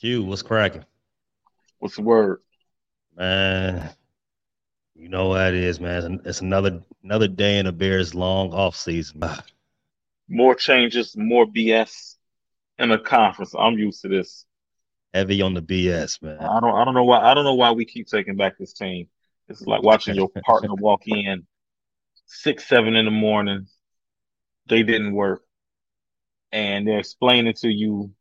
Q, what's cracking? What's the word? Man, you know what it is, man. It's another another day in the Bears' long off season. More changes, more BS in a conference. I'm used to this. Heavy on the BS, man. I don't I don't know why I don't know why we keep taking back this team. It's like watching your partner walk in six, seven in the morning. They didn't work. And they're explaining to you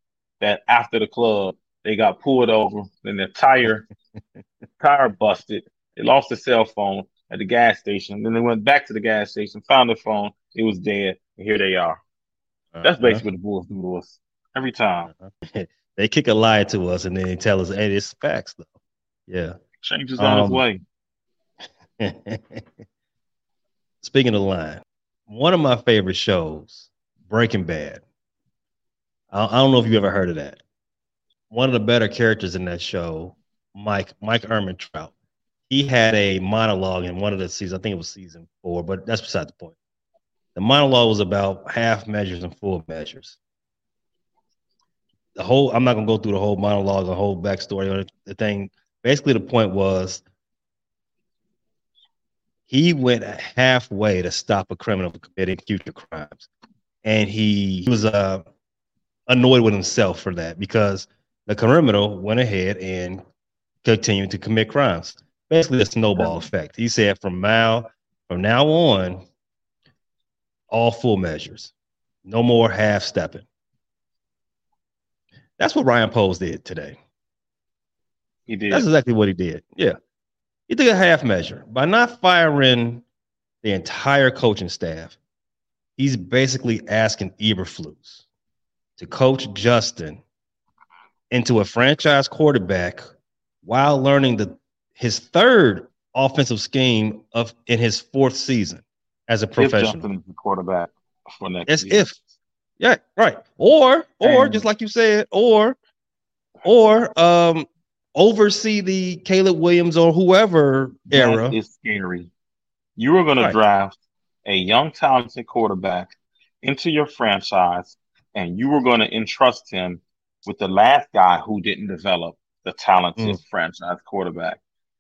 that after the club they got pulled over, then their tire tire busted. They lost their cell phone at the gas station. Then they went back to the gas station, found their phone, it was dead, and here they are. Uh-huh. That's basically what the Bulls do to us every time. Uh-huh. they kick a lie to us and then they tell us, hey, it's facts though. Yeah. Change is on um, his way. Speaking of line, one of my favorite shows, Breaking Bad. I, I don't know if you ever heard of that. One of the better characters in that show, Mike Mike Ehrmantraut. He had a monologue in one of the seasons. I think it was season four, but that's beside the point. The monologue was about half measures and full measures. The whole I'm not gonna go through the whole monologue, the whole backstory. The thing, basically, the point was he went halfway to stop a criminal from committing future crimes, and he, he was uh, annoyed with himself for that because the criminal went ahead and continued to commit crimes. Basically, a snowball effect. He said from now from now on, all full measures, no more half stepping. That's what Ryan Poles did today. He did. That's exactly what he did. Yeah. He took a half measure by not firing the entire coaching staff. He's basically asking Eberflus to coach Justin into a franchise quarterback while learning the his third offensive scheme of in his fourth season as a professional. Quarterback for next As if. Yeah, right. Or or and, just like you said, or or um oversee the Caleb Williams or whoever era. Is scary. You are going right. to draft a young, talented quarterback into your franchise, and you were going to entrust him with the last guy who didn't develop the talented mm. franchise quarterback.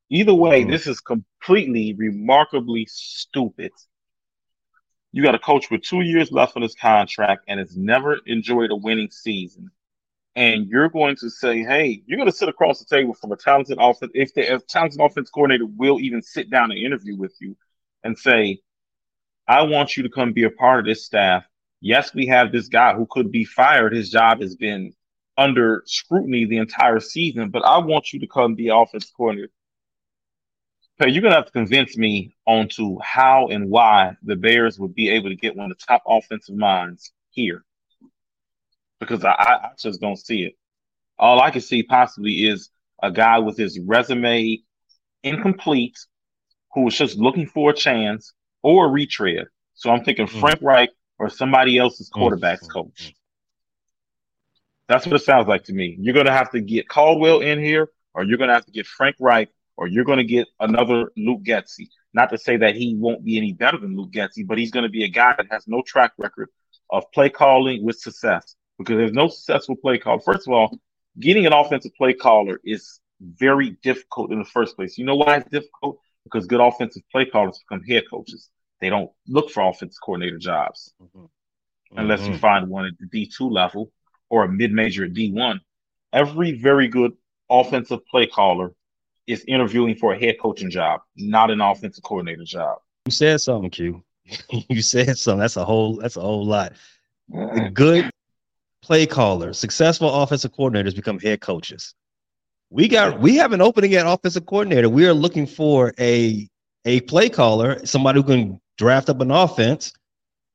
Either way, mm. this is completely remarkably stupid. You got a coach with two years left on his contract and has never enjoyed a winning season and you're going to say, "Hey, you're going to sit across the table from a talented offense. If the if talented offense coordinator will even sit down and interview with you, and say, I want you to come be a part of this staff. Yes, we have this guy who could be fired. His job has been under scrutiny the entire season, but I want you to come be offense coordinator." Okay, you're gonna have to convince me onto how and why the Bears would be able to get one of the top offensive minds here because I, I just don't see it. All I can see possibly is a guy with his resume incomplete who was just looking for a chance or a retread. So I'm thinking mm. Frank Reich or somebody else's mm. quarterbacks coach. That's what it sounds like to me. You're going to have to get Caldwell in here, or you're going to have to get Frank Reich, or you're going to get another Luke Getsy. Not to say that he won't be any better than Luke Getsy, but he's going to be a guy that has no track record of play calling with success because there's no successful play call. First of all, getting an offensive play caller is very difficult in the first place. You know why it's difficult? Because good offensive play callers become head coaches. They don't look for offensive coordinator jobs mm-hmm. unless mm-hmm. you find one at the D2 level or a mid major at D1. Every very good offensive play caller is interviewing for a head coaching job, not an offensive coordinator job. You said something, Q. you said something. That's a whole. That's a whole lot. Good play callers, successful offensive coordinators become head coaches. We got we have an opening at offensive coordinator. We are looking for a a play caller, somebody who can draft up an offense,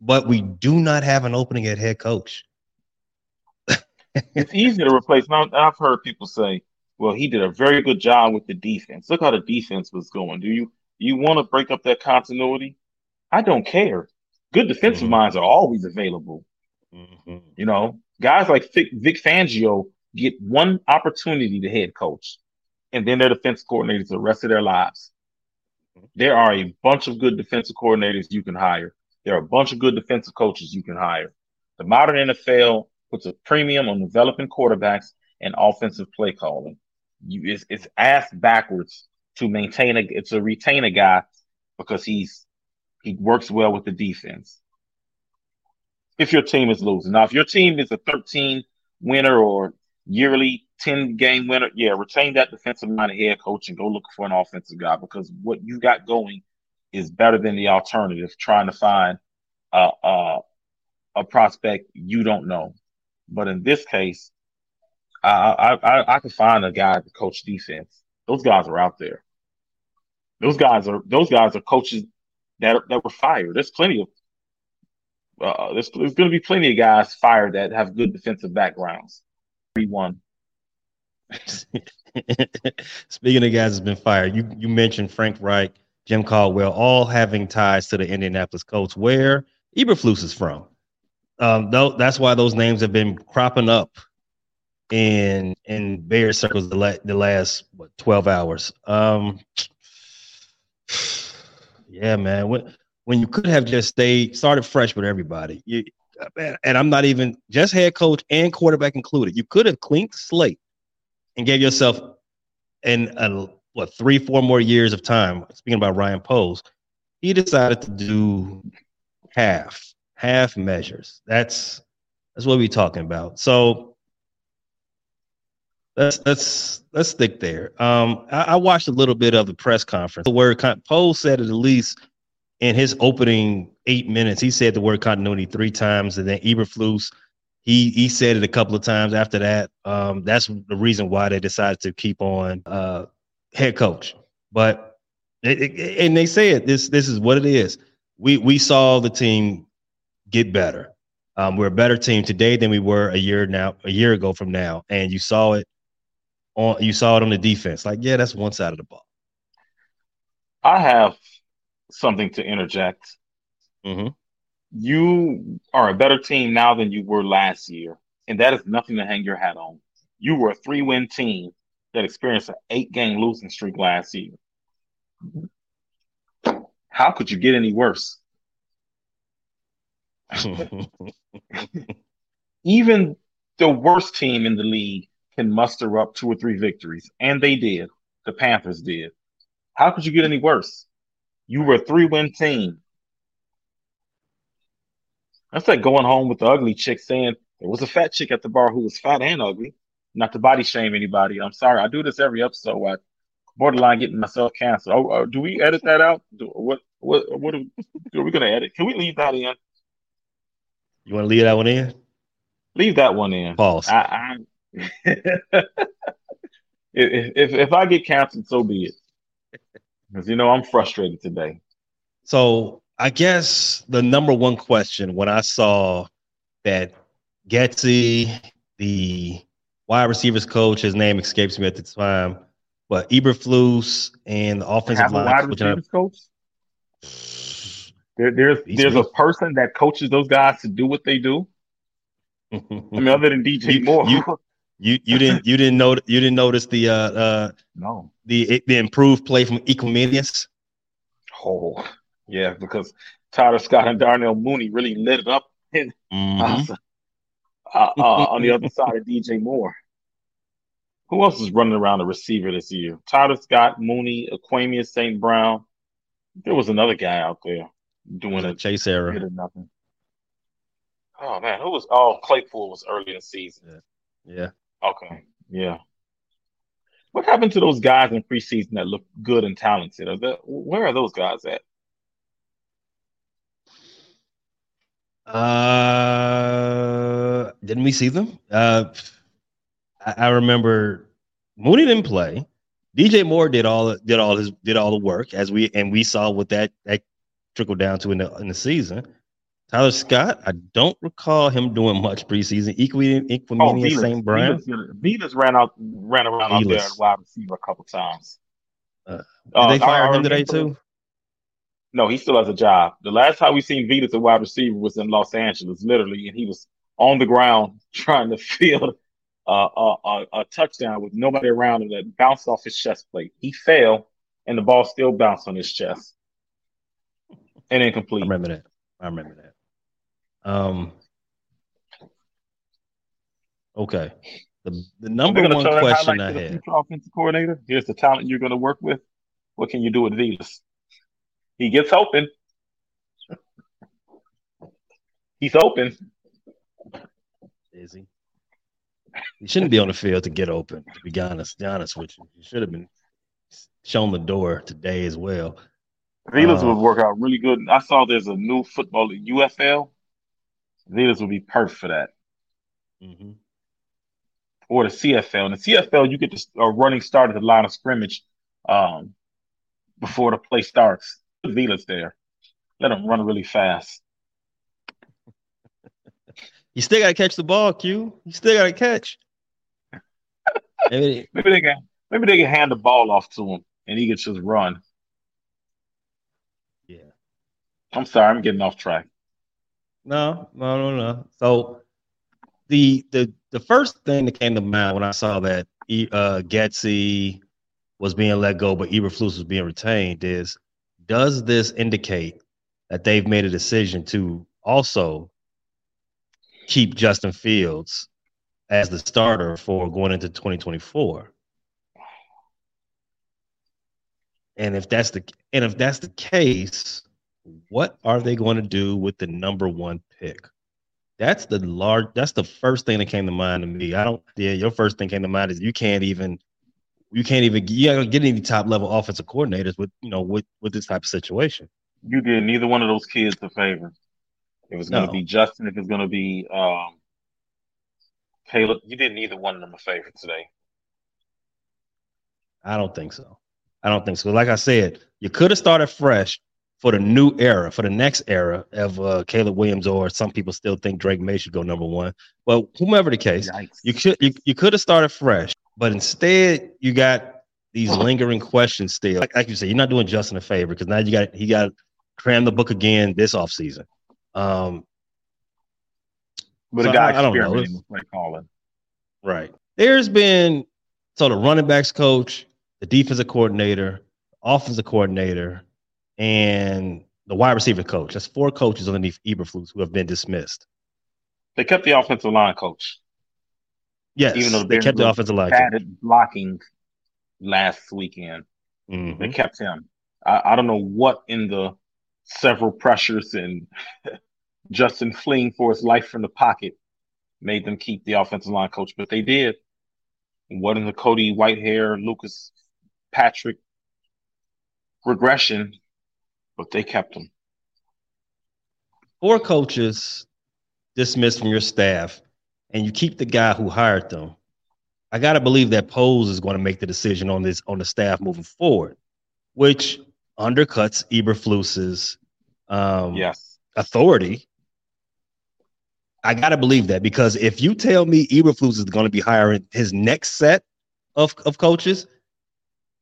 but we do not have an opening at head coach. It's easy to replace. Now I've heard people say, "Well, he did a very good job with the defense. Look how the defense was going. Do you you want to break up that continuity? I don't care. Good defensive mm-hmm. minds are always available. Mm-hmm. You know, Guys like Vic Fangio get one opportunity to head coach, and then they're defense coordinators the rest of their lives. There are a bunch of good defensive coordinators you can hire. There are a bunch of good defensive coaches you can hire. The modern NFL puts a premium on developing quarterbacks and offensive play calling. You, it's, it's ass backwards to maintain a to retain a guy because he's he works well with the defense. If your team is losing, now if your team is a 13 winner or yearly 10 game winner, yeah, retain that defensive minded head coach and go look for an offensive guy because what you got going is better than the alternative trying to find a, a, a prospect you don't know. But in this case, I, I I could find a guy to coach defense. Those guys are out there. Those guys are those guys are coaches that that were fired. There's plenty of uh, there's there's going to be plenty of guys fired that have good defensive backgrounds. Three one. Speaking of guys that's been fired, you you mentioned Frank Reich, Jim Caldwell, all having ties to the Indianapolis Colts. Where Eberflus is from. Um, though that's why those names have been cropping up in in Bear circles the, la- the last what, 12 hours. Um, yeah, man. When when you could have just stayed started fresh with everybody, you and I'm not even just head coach and quarterback included. You could have cleaned slate and gave yourself in a, what three, four more years of time. Speaking about Ryan Poles, he decided to do half, half measures. That's that's what we're talking about. So let's let's let's stick there. Um, I, I, watched a little bit of the press conference. The word con- Poles said it at least in his opening eight minutes. He said the word continuity three times, and then Eberflus he he said it a couple of times after that. Um, that's the reason why they decided to keep on uh, head coach. But it, it, and they said this this is what it is. We we saw the team get better. Um, we're a better team today than we were a year now a year ago from now, and you saw it on you saw it on the defense. Like, yeah, that's one side of the ball. I have something to interject. Mm-hmm. You are a better team now than you were last year, and that is nothing to hang your hat on. You were a three-win team that experienced an eight-game losing streak last year. How could you get any worse? Even the worst team in the league can muster up two or three victories, and they did. The Panthers did. How could you get any worse? You were a three win team. That's like going home with the ugly chick saying there was a fat chick at the bar who was fat and ugly. Not to body shame anybody. I'm sorry. I do this every episode. I borderline getting myself canceled. Oh, uh, do we edit that out? Do, what what what are, are we going to edit? Can we leave that in? You want to leave that one in? Leave that one in. Pause. I, I if, if if I get canceled, so be it. Because you know I'm frustrated today. So I guess the number one question when I saw that Getsy, the wide receivers coach, his name escapes me at the time, but Eberflus and the offensive line wide receivers coach. There, there's there's a person that coaches those guys to do what they do. I mean, other than DJ Moore, you, you you didn't you didn't know you didn't notice the uh uh no the the improved play from Equanimeous? Oh yeah, because Tyler Scott and Darnell Mooney really lit it up in, mm-hmm. uh, uh, on the other side of DJ Moore. Who else is running around the receiver this year? Tyler Scott, Mooney, Equanimeous, St. Brown. There was another guy out there doing a chase error. Nothing. Oh man, who was? Oh, Claypool was early in the season. Yeah. yeah. Okay. Yeah. What happened to those guys in preseason that looked good and talented? Are there, where are those guys at? Uh, didn't we see them? Uh, I, I remember Mooney didn't play. DJ Moore did all did all his did all the work as we and we saw what that that trickled down to in the in the season. Tyler Scott, I don't recall him doing much preseason. Equally, Equanimeous, oh, St. Brian. Velus ran out, ran around out there at wide receiver a couple times. Uh, did uh, they fire him today too? No, he still has a job. The last time we seen Vegas at wide receiver was in Los Angeles, literally, and he was on the ground trying to field uh, a, a, a touchdown with nobody around him that bounced off his chest plate. He fell, and the ball still bounced on his chest and incomplete. I remember that. I remember that. Um. Okay. The the number one question I had. Offensive coordinator. Here's the talent you're going to work with. What can you do with Velus? He gets open. He's open. Is he? He shouldn't be on the field to get open. To be honest, be honest with you, he should have been shown the door today as well. Velus uh, would work out really good. I saw there's a new football at UFL. Velus would be perfect for that. Mm-hmm. Or the CFL. In the CFL, you get the a running start at the line of scrimmage um, before the play starts. Velus there. Let him run really fast. You still got to catch the ball, Q. You still got to catch. maybe, maybe they can maybe they can hand the ball off to him and he can just run. Yeah. I'm sorry, I'm getting off track. No, no, no, no. So the the the first thing that came to mind when I saw that uh Getsy was being let go, but Eberflus was being retained is does this indicate that they've made a decision to also keep Justin Fields as the starter for going into 2024. And if that's the and if that's the case, what are they going to do with the number one pick? That's the large. That's the first thing that came to mind to me. I don't. Yeah, your first thing came to mind is you can't even, you can't even. You don't get any top level offensive coordinators with you know with with this type of situation. You did neither one of those kids a favor. It was going to no. be Justin. If it's going to be um, Caleb, you did neither one of them a favor today. I don't think so. I don't think so. Like I said, you could have started fresh for the new era, for the next era of uh, Caleb Williams, or some people still think Drake Maye should go number one. Well, whomever the case, Yikes. you could you, you could have started fresh, but instead you got these lingering questions still. Like, like you said, you're not doing Justin a favor because now you got he got cram the book again this offseason. Um, but so a guy I, I don't know. play calling. Right. There's been so the running backs coach, the defensive coordinator, offensive coordinator, and the wide receiver coach. That's four coaches underneath Eberflus who have been dismissed. They kept the offensive line coach. Yes, even though they kept the offensive line added blocking last weekend. Mm-hmm. They kept him. I, I, don't know what in the several pressures and Justin fleeing for his life from the pocket made them keep the offensive line coach, but they did. What in the Cody Whitehair, Lucas Patrick regression, but they kept him. Four coaches dismissed from your staff, and you keep the guy who hired them. I gotta believe that Poles is going to make the decision on this on the staff moving forward, which undercuts Eberflus's um, yes. authority. I gotta believe that because if you tell me Eberflus is going to be hiring his next set of, of coaches,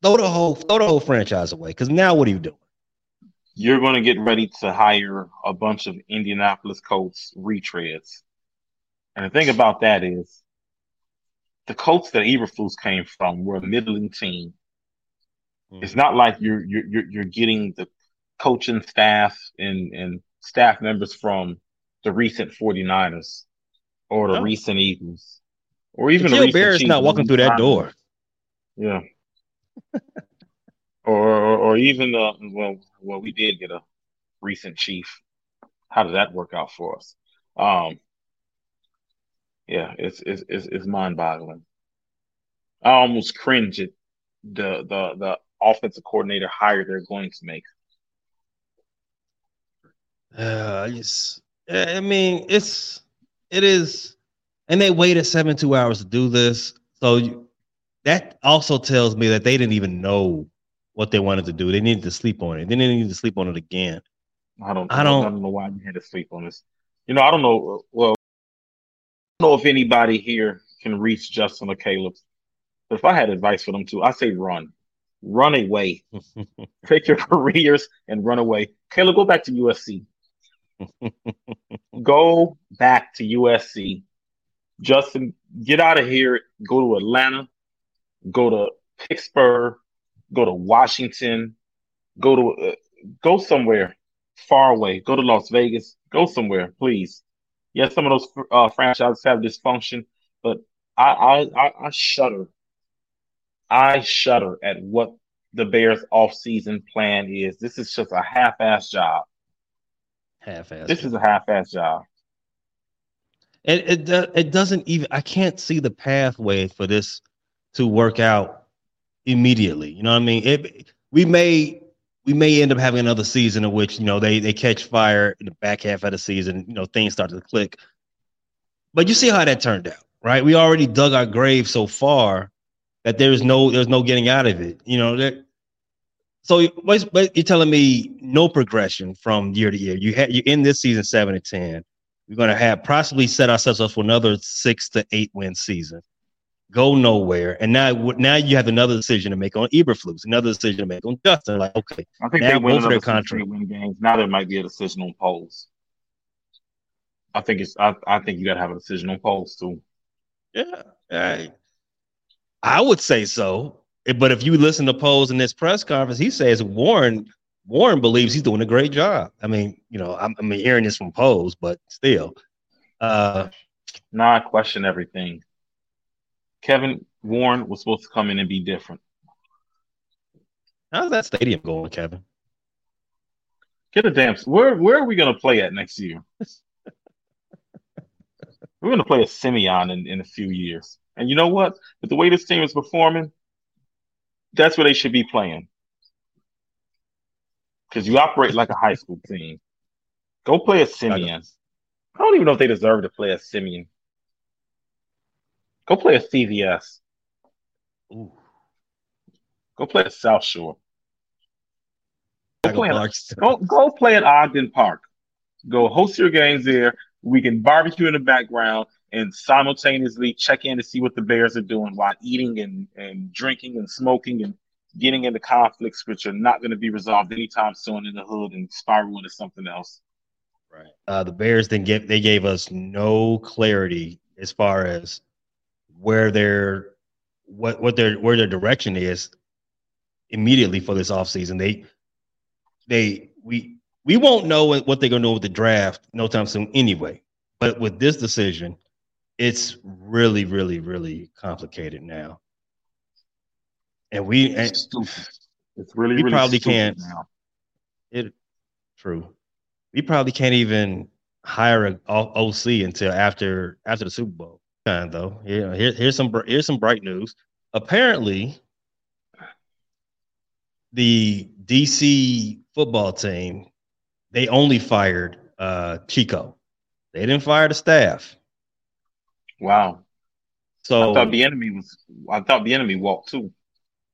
throw the whole throw the whole franchise away. Because now what are you doing? You're going to get ready to hire a bunch of Indianapolis Colts retreads, and the thing about that is, the Colts that Eberflus came from were a middling team. Mm-hmm. It's not like you're you're you're getting the coaching staff and, and staff members from the recent 49ers or the oh. recent Eagles or even the recent Bears not walking through that door. Yeah. or, or, even uh well well we did get a recent chief. How did that work out for us? Um yeah, it's it's it's, it's mind boggling. I almost cringe at the the the offensive coordinator hire they're going to make. Uh. I mean, it's it is, and they waited seven two hours to do this. So you, that also tells me that they didn't even know what they wanted to do. They needed to sleep on it. They didn't need to sleep on it again. I don't. I don't, I don't know why you had to sleep on this. You know, I don't know. Well, I don't know if anybody here can reach Justin or Caleb. But if I had advice for them too, I say run, run away, take your careers and run away. Caleb, go back to USC. go back to USC. Justin, get out of here. Go to Atlanta. Go to Pittsburgh. Go to Washington. Go to uh, go somewhere far away. Go to Las Vegas. Go somewhere, please. Yes, some of those uh, franchises have dysfunction, but I, I I I shudder. I shudder at what the Bears off-season plan is. This is just a half-ass job. Half-ass. This is a half-ass job. It, it it doesn't even. I can't see the pathway for this to work out immediately. You know what I mean? It we may we may end up having another season in which you know they they catch fire in the back half of the season. You know things start to click. But you see how that turned out, right? We already dug our grave so far that there's no there's no getting out of it. You know that. So, but you're telling me no progression from year to year. You had you in this season seven and ten. We're going to have possibly set ourselves up for another six to eight win season. Go nowhere, and now now you have another decision to make on Eberflus, another decision to make on Justin. Like, okay, I think now they win their contract. Win games. Now there might be a decision on Poles. I think it's. I, I think you got to have a decision on Poles too. Yeah, I, I would say so. But if you listen to Poles in this press conference, he says Warren Warren believes he's doing a great job. I mean, you know, I'm, I'm hearing this from Poles, but still. Uh, nah, I question everything. Kevin Warren was supposed to come in and be different. How's that stadium going, Kevin? Get a damn. Where where are we going to play at next year? We're going to play a Simeon in, in a few years. And you know what? With the way this team is performing, that's where they should be playing. Because you operate like a high school team. Go play a Simeon. I don't even know if they deserve to play a Simeon. Go play a CVS. Ooh. Go play at South Shore. Go play, at, go, go play at Ogden Park. Go host your games there. We can barbecue in the background and simultaneously check in to see what the Bears are doing while eating and, and drinking and smoking and getting into conflicts which are not going to be resolved anytime soon in the hood and spiral into something else. Right. Uh, the Bears then get they gave us no clarity as far as where their what what their where their direction is immediately for this offseason. They they we we won't know what they're going to do with the draft no time soon anyway. But with this decision, it's really, really, really complicated now. And we and it's really, we really probably can't. Now. It true. We probably can't even hire an OC until after after the Super Bowl. Kind though, yeah. Here, here's some here's some bright news. Apparently, the DC football team they only fired uh, Chico. They didn't fire the staff. Wow. So I thought Bieniemy was. I thought Bieniemy walked too.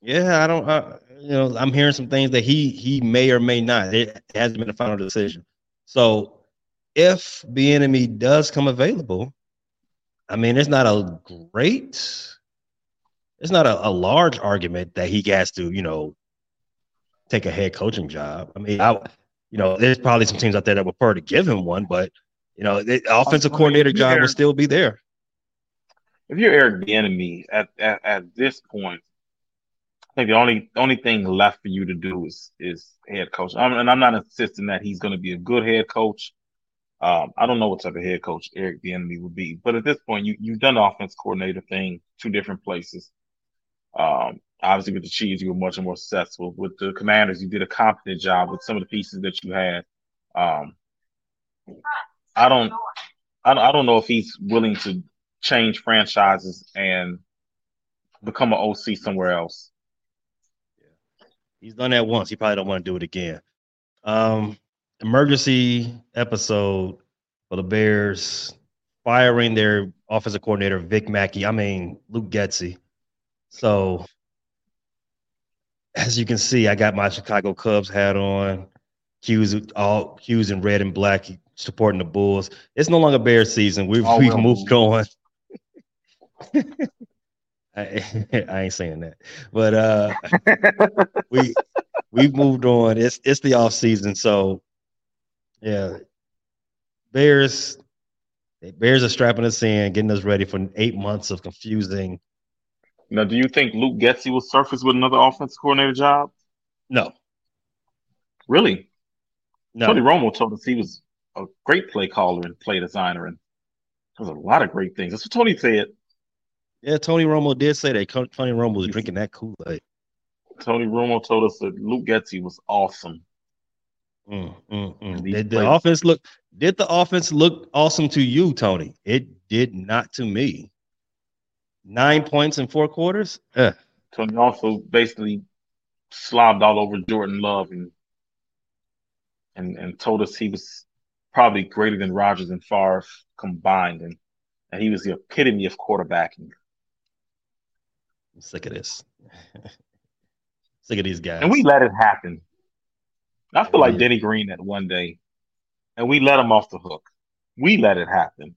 Yeah, I don't. Uh, you know, I'm hearing some things that he he may or may not. It hasn't been a final decision. So if Bieniemy does come available, I mean, it's not a great, it's not a, a large argument that he has to, you know, take a head coaching job. I mean, I you know, there's probably some teams out there that would prefer to give him one, but you know, the offensive coordinator job will still be there. If you're Eric Bieniemy at, at at this point, I think the only only thing left for you to do is is head coach. I'm, and I'm not insisting that he's going to be a good head coach. Um, I don't know what type of head coach Eric Bieniemy would be, but at this point, you you've done the offense coordinator thing two different places. Um, Obviously, with the Chiefs, you were much more successful. With the Commanders, you did a competent job with some of the pieces that you had. Um, I don't, I don't, I don't know if he's willing to change franchises and become an OC somewhere else. Yeah. He's done that once. He probably don't want to do it again. Um, emergency episode for the Bears firing their offensive coordinator Vic Mackey. I mean Luke Getsy. So as you can see, I got my Chicago Cubs hat on. Q's all Q's in red and black supporting the Bulls. It's no longer Bear season. We've we've moved on. I, I ain't saying that, but uh, we we've moved on. It's it's the off season, so yeah. Bears, Bears are strapping us in, getting us ready for eight months of confusing now, do you think Luke Getsy will surface with another offensive coordinator job? No. Really? No. Tony Romo told us he was a great play caller and play designer, and there was a lot of great things. That's what Tony said. Yeah, Tony Romo did say that. Tony Romo was drinking that Kool Aid. Tony Romo told us that Luke Getsy was awesome. Mm, mm, mm. Did the offense look? Did the offense look awesome to you, Tony? It did not to me. Nine points in four quarters. Eh. Tony also basically slobbed all over Jordan Love and and and told us he was probably greater than Rodgers and Favre combined, and and he was the epitome of quarterbacking. I'm sick of this. sick of these guys. And we let it happen. I feel like Denny Green that one day, and we let him off the hook. We let it happen.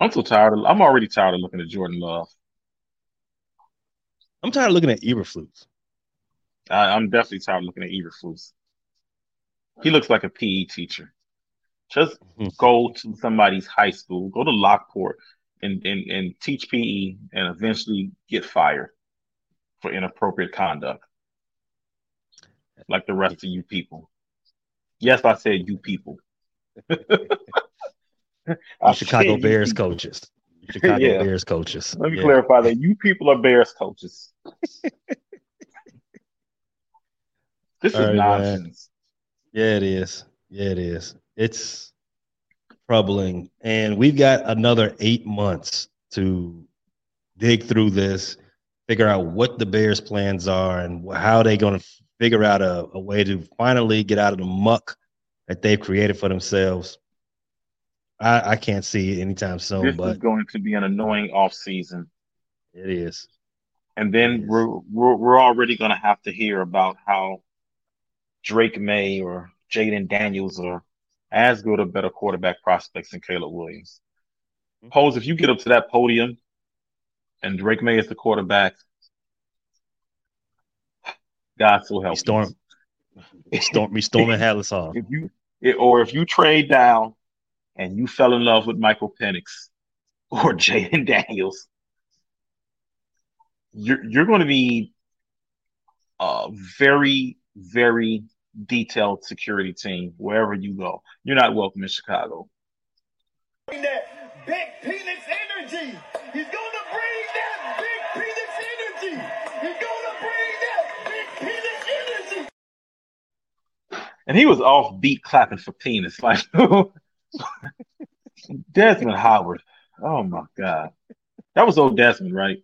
I'm so tired. Of, I'm already tired of looking at Jordan Love. I'm tired of looking at Eberflus. I, am definitely tired of looking at Eberflus. He looks like a PE teacher. Just mm-hmm. go to somebody's high school, go to Lockport, and, and, and teach PE, and eventually get fired for inappropriate conduct like the rest of you people. Yes, I said you people. Chicago Bears coaches. Chicago yeah. Bears coaches. Let me yeah. clarify that you people are Bears coaches. this All is right, nonsense. Man. Yeah, it is. Yeah, it is. It's troubling. And we've got another eight months to dig through this, figure out what the Bears' plans are and how they're going to figure out a, a way to finally get out of the muck that they've created for themselves. I, I can't see it anytime soon. This but is going to be an annoying off season. It is. And then we're, we're we're already going to have to hear about how Drake Maye or Jayden Daniels are as good or better quarterback prospects than Caleb Williams. Mm-hmm. Poles if you get up to that podium and Drake Maye is the quarterback, God so help. Storm, storm, me storming Halas If you, or if you trade down and you fell in love with Michael Penix or Jayden Daniels, you're you're going to be a very very detailed security team wherever you go. You're not welcome in Chicago. That big penis energy. He's going and he was off beat clapping for penis. Like Desmond Howard. Oh my god, that was old Desmond, right?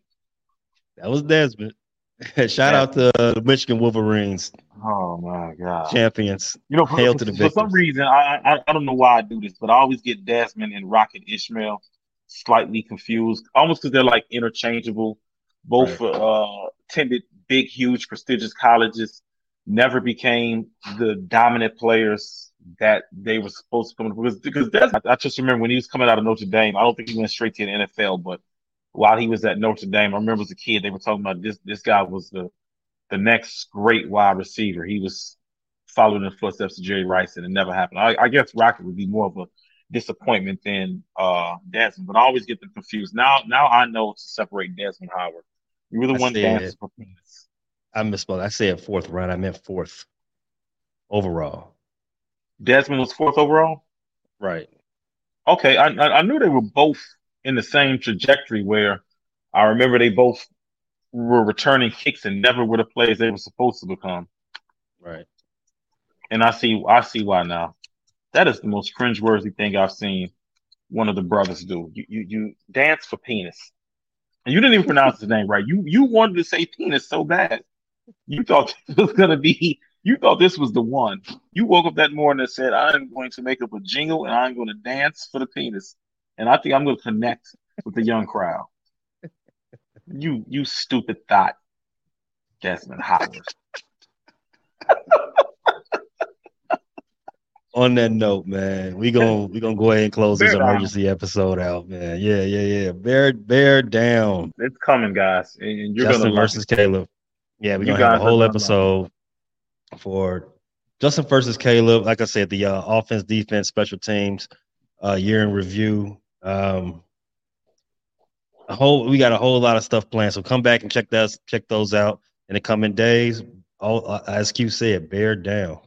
That was Desmond. Shout out to the Michigan Wolverines. Oh my god, champions! You know, for, to the for some reason, I, I I don't know why I do this, but I always get Desmond and Rocket Ismail slightly confused, almost because they're like interchangeable. Both right. uh, attended big, huge, prestigious colleges never became the dominant players that they were supposed to come because because that's, I just remember when he was coming out of Notre Dame. I don't think he went straight to the NFL, but while he was at Notre Dame, I remember as a kid they were talking about this this guy was the the next great wide receiver. He was following the footsteps of Jerry Rice, and it never happened. I, I guess Rocket would be more of a disappointment than uh, Desmond, but I always get them confused. Now now I know to separate Desmond Howard. You were the I one dancing. I misspoke. I said fourth round. I meant fourth overall. Desmond was fourth overall. Right. Okay, I, I knew they were both in the same trajectory where I remember they both were returning kicks and never were the players they were supposed to become. Right. And I see I see why now. That is the most cringeworthy thing I've seen one of the brothers do. You you, you dance for penis. And you didn't even pronounce his name right. You you wanted to say penis so bad. You thought it was gonna be. You thought this was the one. You woke up that morning and said, "I'm going to make up a jingle and I'm going to dance for the penis." And I think I'm going to connect with the young crowd. You you stupid thought, Desmond Howard. on that note, man, we gonna we gonna go ahead and close bear this emergency down. episode out, man. Yeah, yeah, yeah. Bear bear down. It's coming, guys. And you're Justin versus Caleb. Yeah, we're gonna have a whole episode for Justin versus Caleb. Like I said, the uh, offense, defense, special teams, uh, year in review. Um, a whole we got a whole lot of stuff planned. So come back and check those check those out in the coming days. All uh, as Q said, bear down.